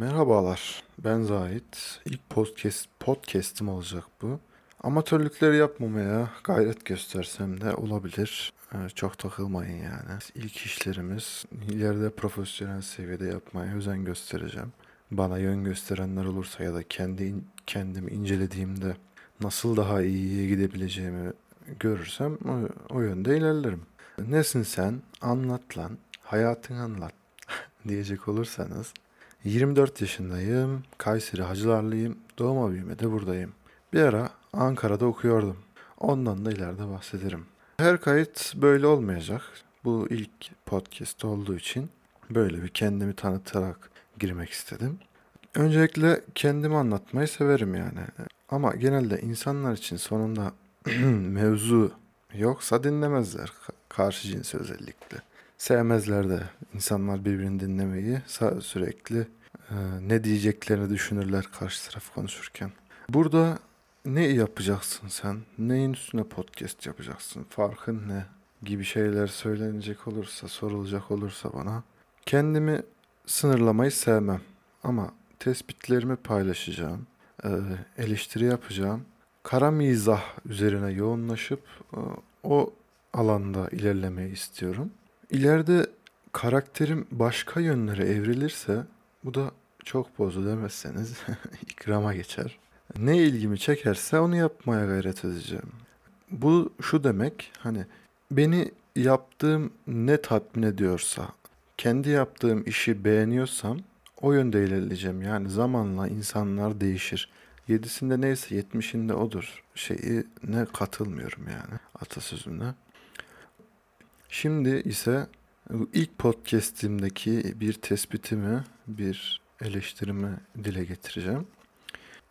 Merhabalar, ben Zahit. İlk podcast, podcast'im olacak bu. Amatörlükleri yapmamaya gayret göstersem de olabilir. Ee, Çok takılmayın yani. İlk işlerimiz ileride profesyonel seviyede yapmaya özen göstereceğim. Bana yön gösterenler olursa ya da kendi kendimi incelediğimde nasıl daha iyiye gidebileceğimi görürsem o, o yönde ilerlerim. Nesin sen? Anlat lan. Hayatını anlat diyecek olursanız 24 yaşındayım. Kayseri Hacılarlıyım. Doğma büyüme de buradayım. Bir ara Ankara'da okuyordum. Ondan da ileride bahsederim. Her kayıt böyle olmayacak. Bu ilk podcast olduğu için böyle bir kendimi tanıtarak girmek istedim. Öncelikle kendimi anlatmayı severim yani. Ama genelde insanlar için sonunda mevzu yoksa dinlemezler. Ka- Karşı cins özellikle. Sevmezler de insanlar birbirini dinlemeyi sürekli e, ne diyeceklerini düşünürler karşı taraf konuşurken. Burada ne yapacaksın sen? Neyin üstüne podcast yapacaksın? Farkın ne? Gibi şeyler söylenecek olursa, sorulacak olursa bana. Kendimi sınırlamayı sevmem. Ama tespitlerimi paylaşacağım. e, eleştiri yapacağım. Kara mizah üzerine yoğunlaşıp e, o alanda ilerlemeyi istiyorum. İleride karakterim başka yönlere evrilirse bu da çok bozdu demezseniz ikrama geçer. Ne ilgimi çekerse onu yapmaya gayret edeceğim. Bu şu demek hani beni yaptığım ne tatmin ediyorsa, kendi yaptığım işi beğeniyorsam o yönde ilerleyeceğim. Yani zamanla insanlar değişir. Yedisinde neyse yetmişinde odur şeyi ne katılmıyorum yani atasözüne. Şimdi ise ilk podcast'imdeki bir tespitimi, bir eleştirimi dile getireceğim.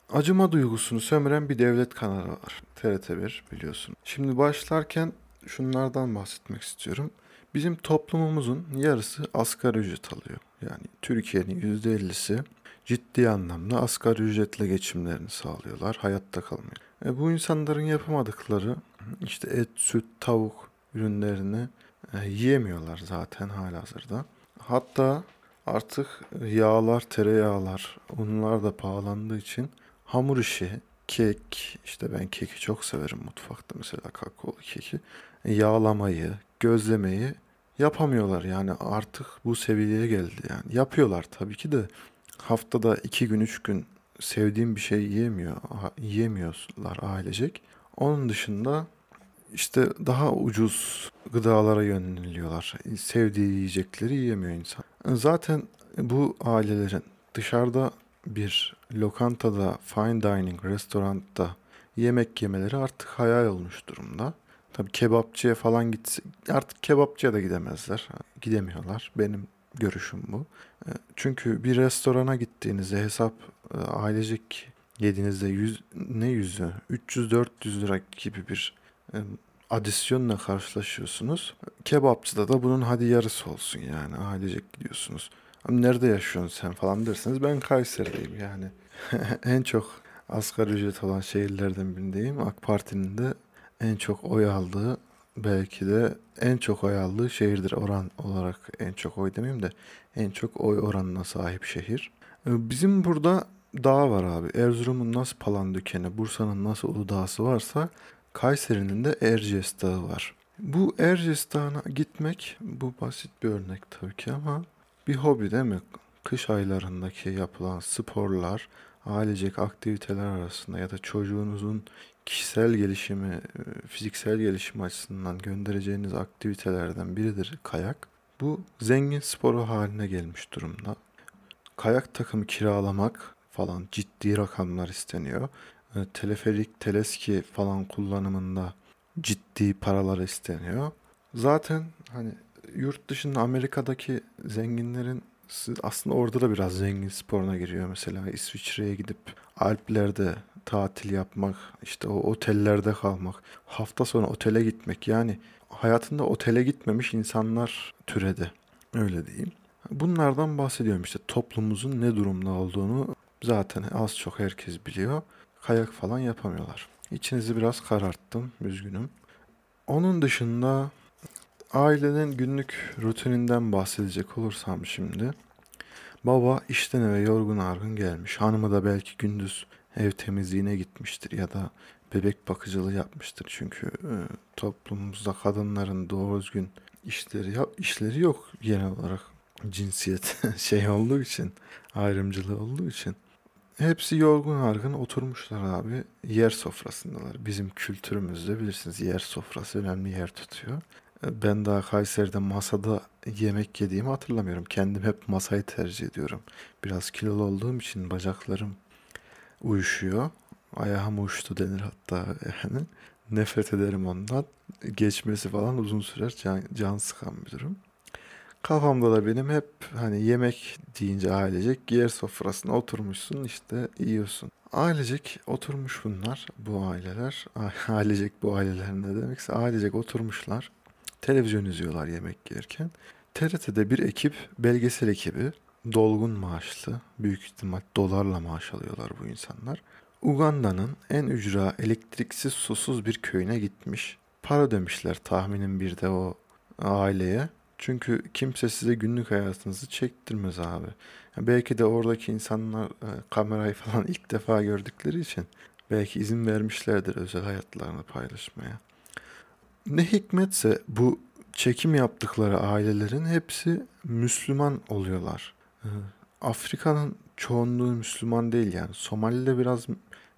Acıma duygusunu sömüren bir devlet kanalı var. TRT1 biliyorsun. Şimdi başlarken şunlardan bahsetmek istiyorum. Bizim toplumumuzun yarısı asgari ücret alıyor. Yani Türkiye'nin %50'si ciddi anlamda asgari ücretle geçimlerini sağlıyorlar. Hayatta kalmıyor. E bu insanların yapamadıkları işte et, süt, tavuk ürünlerini yiyemiyorlar zaten halihazırda. Hatta artık yağlar, tereyağlar, unlar da pahalandığı için hamur işi, kek, işte ben keki çok severim mutfakta mesela kakaolu keki. E, Yağlamayı, gözlemeyi yapamıyorlar yani artık bu seviyeye geldi yani. Yapıyorlar tabii ki de haftada iki gün, üç gün sevdiğim bir şey yiyemiyor, yiyemiyorlar ailecek. Onun dışında işte daha ucuz gıdalara yöneliyorlar. Sevdiği yiyecekleri yiyemiyor insan. Zaten bu ailelerin dışarıda bir lokantada, fine dining, restoranda yemek yemeleri artık hayal olmuş durumda. Tabii kebapçıya falan gitse artık kebapçıya da gidemezler. Gidemiyorlar. Benim görüşüm bu. E, Çünkü bir restorana gittiğinizde hesap e, ailecek yediğinizde yüz, ne yüzü 300-400 lira gibi bir adisyonla karşılaşıyorsunuz. Kebapçıda da bunun hadi yarısı olsun yani ailecek gidiyorsunuz. Nerede yaşıyorsun sen falan derseniz ben Kayseri'deyim yani. en çok asgari ücret olan şehirlerden birindeyim. AK Parti'nin de en çok oy aldığı belki de en çok oy aldığı şehirdir oran olarak en çok oy demeyeyim de en çok oy oranına sahip şehir. Bizim burada dağ var abi. Erzurum'un nasıl Palandöken'i, Bursa'nın nasıl Uludağ'sı varsa Kayseri'nin de Erciyes Dağı var. Bu Erciyes Dağı'na gitmek bu basit bir örnek tabii ki ama bir hobi değil mi? Kış aylarındaki yapılan sporlar, ailecek aktiviteler arasında ya da çocuğunuzun kişisel gelişimi, e, fiziksel gelişimi açısından göndereceğiniz aktivitelerden biridir kayak. Bu zengin sporu haline gelmiş durumda. Kayak takımı kiralamak falan ciddi rakamlar isteniyor. E, Teleferik, teleski falan kullanımında ciddi paralar isteniyor. Zaten hani yurt dışında Amerika'daki zenginlerin aslında orada da biraz zengin sporuna giriyor. Mesela İsviçre'ye gidip Alplerde tatil yapmak, işte o otellerde kalmak, hafta sonu otele gitmek. Yani hayatında otele gitmemiş insanlar türedi. Öyle diyeyim. Bunlardan bahsediyorum işte toplumumuzun ne durumda olduğunu zaten az çok herkes biliyor. Kayak falan yapamıyorlar. İçinizi biraz kararttım, üzgünüm. Onun dışında ailenin günlük rutininden bahsedecek olursam şimdi. Baba işten eve yorgun argın gelmiş. Hanımı da belki gündüz ev temizliğine gitmiştir ya da bebek bakıcılığı yapmıştır. Çünkü e, toplumumuzda kadınların doğru düzgün işleri yap, işleri yok genel olarak cinsiyet şey olduğu için ayrımcılığı olduğu için. Hepsi yorgun argın oturmuşlar abi. Yer sofrasındalar. Bizim kültürümüzde bilirsiniz yer sofrası önemli yer tutuyor. Ben daha Kayseri'de masada yemek yediğimi hatırlamıyorum. Kendim hep masayı tercih ediyorum. Biraz kilolu olduğum için bacaklarım uyuşuyor. Ayağım uyuştu denir hatta yani. Nefret ederim ondan. Geçmesi falan uzun sürer. Can, can sıkan bir durum. Kafamda da benim hep hani yemek deyince ailecek yer sofrasına oturmuşsun işte yiyorsun. Ailecek oturmuş bunlar bu aileler. Ailecek bu aileler ne demekse ailecek oturmuşlar. Televizyon izliyorlar yemek yerken. TRT'de bir ekip belgesel ekibi dolgun maaşlı büyük ihtimal dolarla maaş alıyorlar bu insanlar. Uganda'nın en ücra elektriksiz susuz bir köyüne gitmiş. Para demişler tahminin bir de o aileye. Çünkü kimse size günlük hayatınızı çektirmez abi. Yani belki de oradaki insanlar e, kamerayı falan ilk defa gördükleri için belki izin vermişlerdir özel hayatlarını paylaşmaya. Ne hikmetse bu çekim yaptıkları ailelerin hepsi Müslüman oluyorlar. E, Afrika'nın çoğunluğu Müslüman değil yani. Somali'de biraz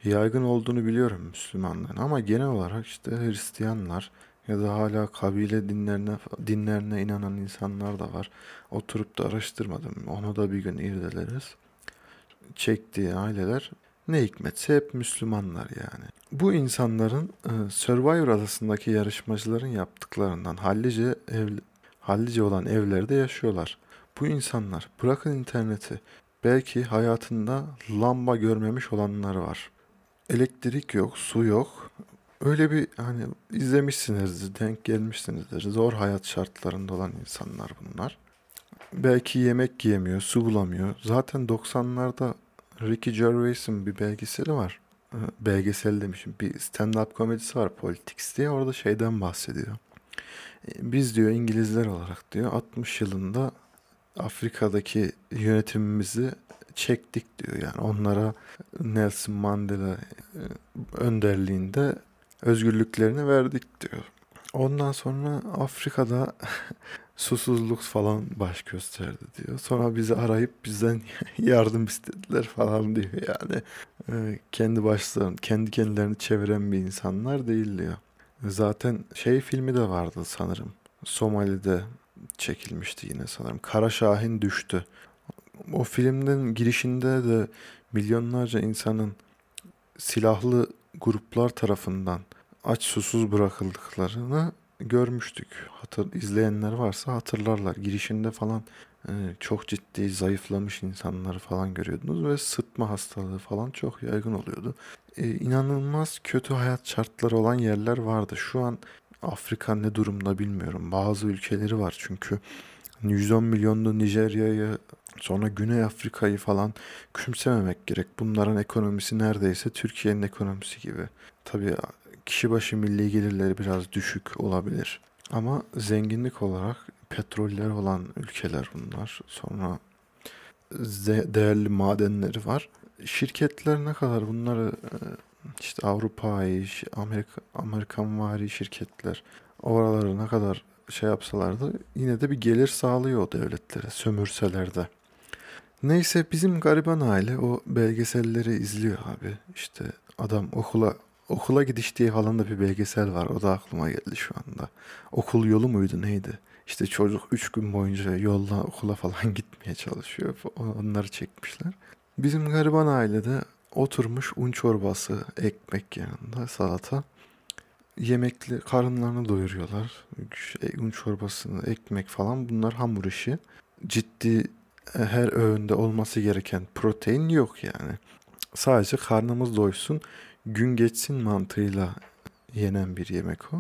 yaygın olduğunu biliyorum Müslümanların ama genel olarak işte Hristiyanlar, ya da hala kabile dinlerine dinlerine inanan insanlar da var. Oturup da araştırmadım. Onu da bir gün irdeleriz. Çektiği aileler ne hikmetse hep Müslümanlar yani. Bu insanların e, Survivor adasındaki yarışmacıların yaptıklarından hallice ev, hallice olan evlerde yaşıyorlar. Bu insanlar bırakın interneti belki hayatında lamba görmemiş olanlar var. Elektrik yok, su yok. Öyle bir hani izlemişsinizdir, denk gelmişsinizdir. Zor hayat şartlarında olan insanlar bunlar. Belki yemek yiyemiyor, su bulamıyor. Zaten 90'larda Ricky Gervais'in bir belgeseli var. Belgesel demişim. Bir stand-up komedisi var Politics diye. Orada şeyden bahsediyor. Ee, biz diyor İngilizler olarak diyor 60 yılında Afrika'daki yönetimimizi çektik diyor. Yani onlara Nelson Mandela e, önderliğinde özgürlüklerini verdik diyor. Ondan sonra Afrika'da susuzluk falan baş gösterdi diyor. Sonra bizi arayıp bizden yardım istediler falan diyor yani. Ee, kendi başlarını, kendi kendilerini çeviren bir insanlar değil diyor. Zaten şey filmi de vardı sanırım. Somali'de çekilmişti yine sanırım. Kara Şahin düştü. O filmden girişinde de milyonlarca insanın silahlı gruplar tarafından aç susuz bırakıldıklarını görmüştük. Hatır, izleyenler varsa hatırlarlar. Girişinde falan e, çok ciddi zayıflamış insanları falan görüyordunuz ve sıtma hastalığı falan çok yaygın oluyordu. E, inanılmaz kötü hayat şartları olan yerler vardı. Şu an Afrika ne durumda bilmiyorum. Bazı ülkeleri var çünkü 110 milyonlu Nijerya'yı sonra Güney Afrika'yı falan küçümsememek gerek. Bunların ekonomisi neredeyse Türkiye'nin ekonomisi gibi. Tabii kişi başı milli gelirleri biraz düşük olabilir. Ama zenginlik olarak petroller olan ülkeler bunlar. Sonra değerli madenleri var. Şirketler ne kadar bunları e, işte Avrupa'yı, Amerika, Amerikan vari şirketler oraları ne kadar şey yapsalardı yine de bir gelir sağlıyor o devletlere sömürseler de. Neyse bizim gariban aile o belgeselleri izliyor abi. İşte adam okula okula gidiş diye falan da bir belgesel var. O da aklıma geldi şu anda. Okul yolu muydu neydi? İşte çocuk 3 gün boyunca yolla okula falan gitmeye çalışıyor. Onları çekmişler. Bizim gariban ailede oturmuş un çorbası, ekmek yanında salata. Yemekli karınlarını doyuruyorlar. Un çorbasını, ekmek falan bunlar hamur işi. Ciddi her öğünde olması gereken protein yok yani. Sadece karnımız doysun, gün geçsin mantığıyla yenen bir yemek o.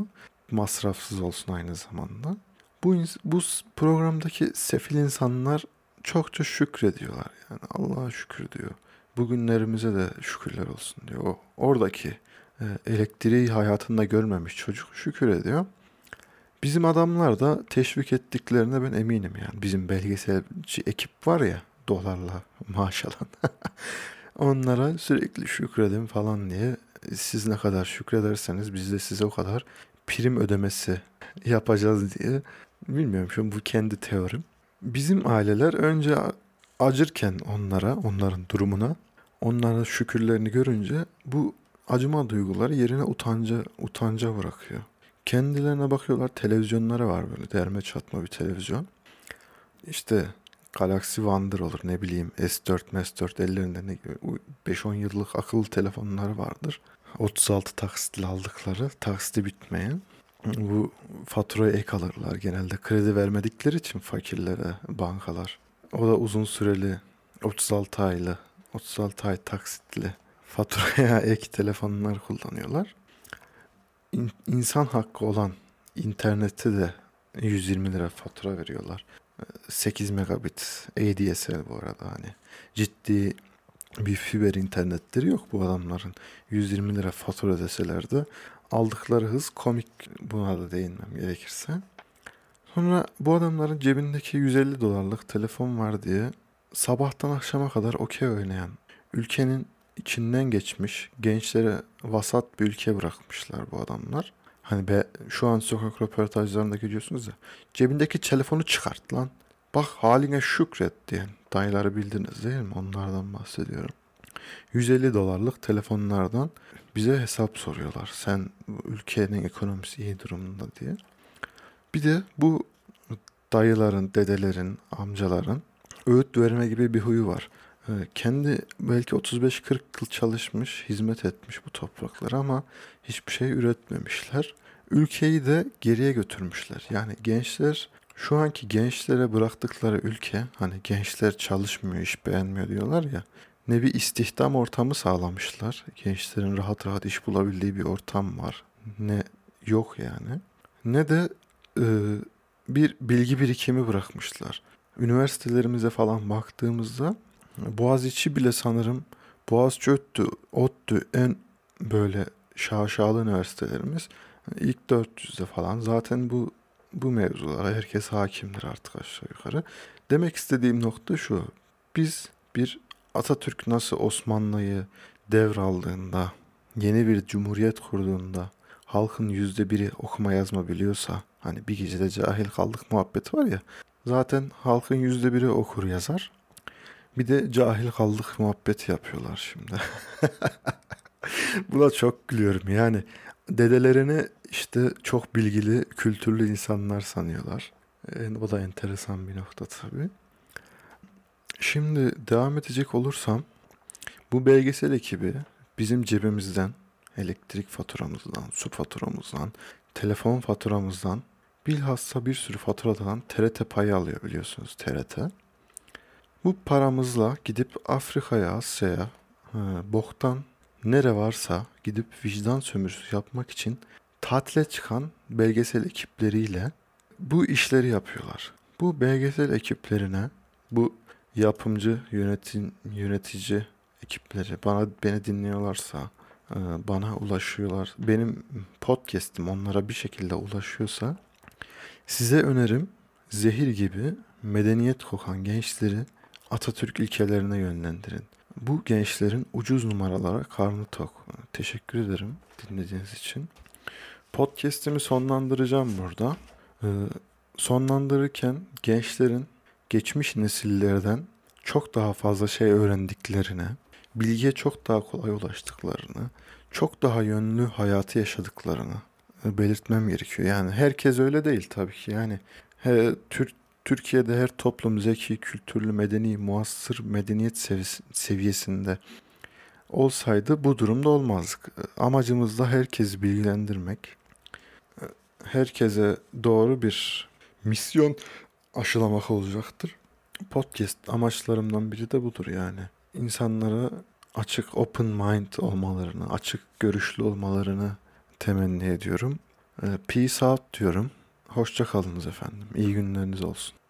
Masrafsız olsun aynı zamanda. Bu, bu programdaki sefil insanlar çokça şükrediyorlar. Yani Allah'a şükür diyor. Bugünlerimize de şükürler olsun diyor. O, oradaki e, elektriği hayatında görmemiş çocuk şükür ediyor. Bizim adamlar da teşvik ettiklerine ben eminim yani. Bizim belgeselci ekip var ya dolarla maaş alan. Onlara sürekli şükredin falan diye siz ne kadar şükrederseniz biz de size o kadar prim ödemesi yapacağız diye. Bilmiyorum şu bu kendi teorim. Bizim aileler önce acırken onlara, onların durumuna, onların şükürlerini görünce bu acıma duyguları yerine utanca, utanca bırakıyor. Kendilerine bakıyorlar televizyonlara var böyle derme çatma bir televizyon. İşte Galaxy Wonder olur ne bileyim S4, S4 ellerinde ne gibi 5-10 yıllık akıllı telefonları vardır. 36 taksitle aldıkları taksiti bitmeyen. Bu faturayı ek alırlar genelde kredi vermedikleri için fakirlere bankalar. O da uzun süreli 36 aylı 36 ay taksitli faturaya ek telefonlar kullanıyorlar. İn, insan hakkı olan internette de 120 lira fatura veriyorlar. 8 megabit ADSL bu arada hani ciddi bir fiber internetleri yok bu adamların. 120 lira fatura deseler de aldıkları hız komik buna da değinmem gerekirse. Sonra bu adamların cebindeki 150 dolarlık telefon var diye sabahtan akşama kadar okey oynayan, ülkenin içinden geçmiş gençlere vasat bir ülke bırakmışlar bu adamlar. Hani be şu an sokak röportajlarında görüyorsunuz ya. Cebindeki telefonu çıkart lan. Bak haline şükret diyen dayıları bildiniz değil mi? Onlardan bahsediyorum. 150 dolarlık telefonlardan bize hesap soruyorlar. Sen ülkenin ekonomisi iyi durumda diye. Bir de bu dayıların, dedelerin, amcaların öğüt verme gibi bir huyu var. Kendi belki 35-40 yıl çalışmış, hizmet etmiş bu topraklara ama hiçbir şey üretmemişler. Ülkeyi de geriye götürmüşler. Yani gençler şu anki gençlere bıraktıkları ülke hani gençler çalışmıyor, iş beğenmiyor diyorlar ya. Ne bir istihdam ortamı sağlamışlar. Gençlerin rahat rahat iş bulabildiği bir ortam var. Ne yok yani. Ne de e, bir bilgi birikimi bırakmışlar. Üniversitelerimize falan baktığımızda Boğaziçi bile sanırım Boğaziçi ODTÜ, ODTÜ en böyle şaşalı üniversitelerimiz. İlk 400'de falan zaten bu bu mevzulara herkes hakimdir artık aşağı yukarı. Demek istediğim nokta şu. Biz bir Atatürk nasıl Osmanlı'yı devraldığında, yeni bir cumhuriyet kurduğunda halkın yüzde biri okuma yazma biliyorsa, hani bir gecede cahil kaldık muhabbeti var ya, zaten halkın yüzde biri okur yazar. Bir de cahil kaldık muhabbeti yapıyorlar şimdi. Buna çok gülüyorum yani. Dedelerini işte çok bilgili, kültürlü insanlar sanıyorlar. E, bu da enteresan bir nokta tabii. Şimdi devam edecek olursam bu belgesel ekibi bizim cebimizden, elektrik faturamızdan, su faturamızdan, telefon faturamızdan, bilhassa bir sürü faturadan TRT payı alıyor biliyorsunuz TRT. Bu paramızla gidip Afrika'ya, Asya'ya, e, boktan nere varsa gidip vicdan sömürüsü yapmak için tatile çıkan belgesel ekipleriyle bu işleri yapıyorlar. Bu belgesel ekiplerine bu yapımcı, yönetim, yönetici ekipleri bana beni dinliyorlarsa, e, bana ulaşıyorlar. Benim podcast'im onlara bir şekilde ulaşıyorsa size önerim zehir gibi medeniyet kokan gençleri Atatürk ilkelerine yönlendirin. Bu gençlerin ucuz numaralara karnı tok. Teşekkür ederim dinlediğiniz için. Podcast'imi sonlandıracağım burada. Ee, sonlandırırken gençlerin geçmiş nesillerden çok daha fazla şey öğrendiklerine, bilgiye çok daha kolay ulaştıklarını, çok daha yönlü hayatı yaşadıklarını e, belirtmem gerekiyor. Yani herkes öyle değil tabii ki. Yani he, Türk Türkiye'de her toplum zeki, kültürlü, medeni, muassır medeniyet seviyesinde olsaydı bu durumda olmazdık. Amacımız da herkesi bilgilendirmek. Herkese doğru bir misyon aşılamak olacaktır. Podcast amaçlarımdan biri de budur yani. İnsanlara açık open mind olmalarını, açık görüşlü olmalarını temenni ediyorum. Peace out diyorum. Hoşça kalınız efendim. İyi günleriniz olsun.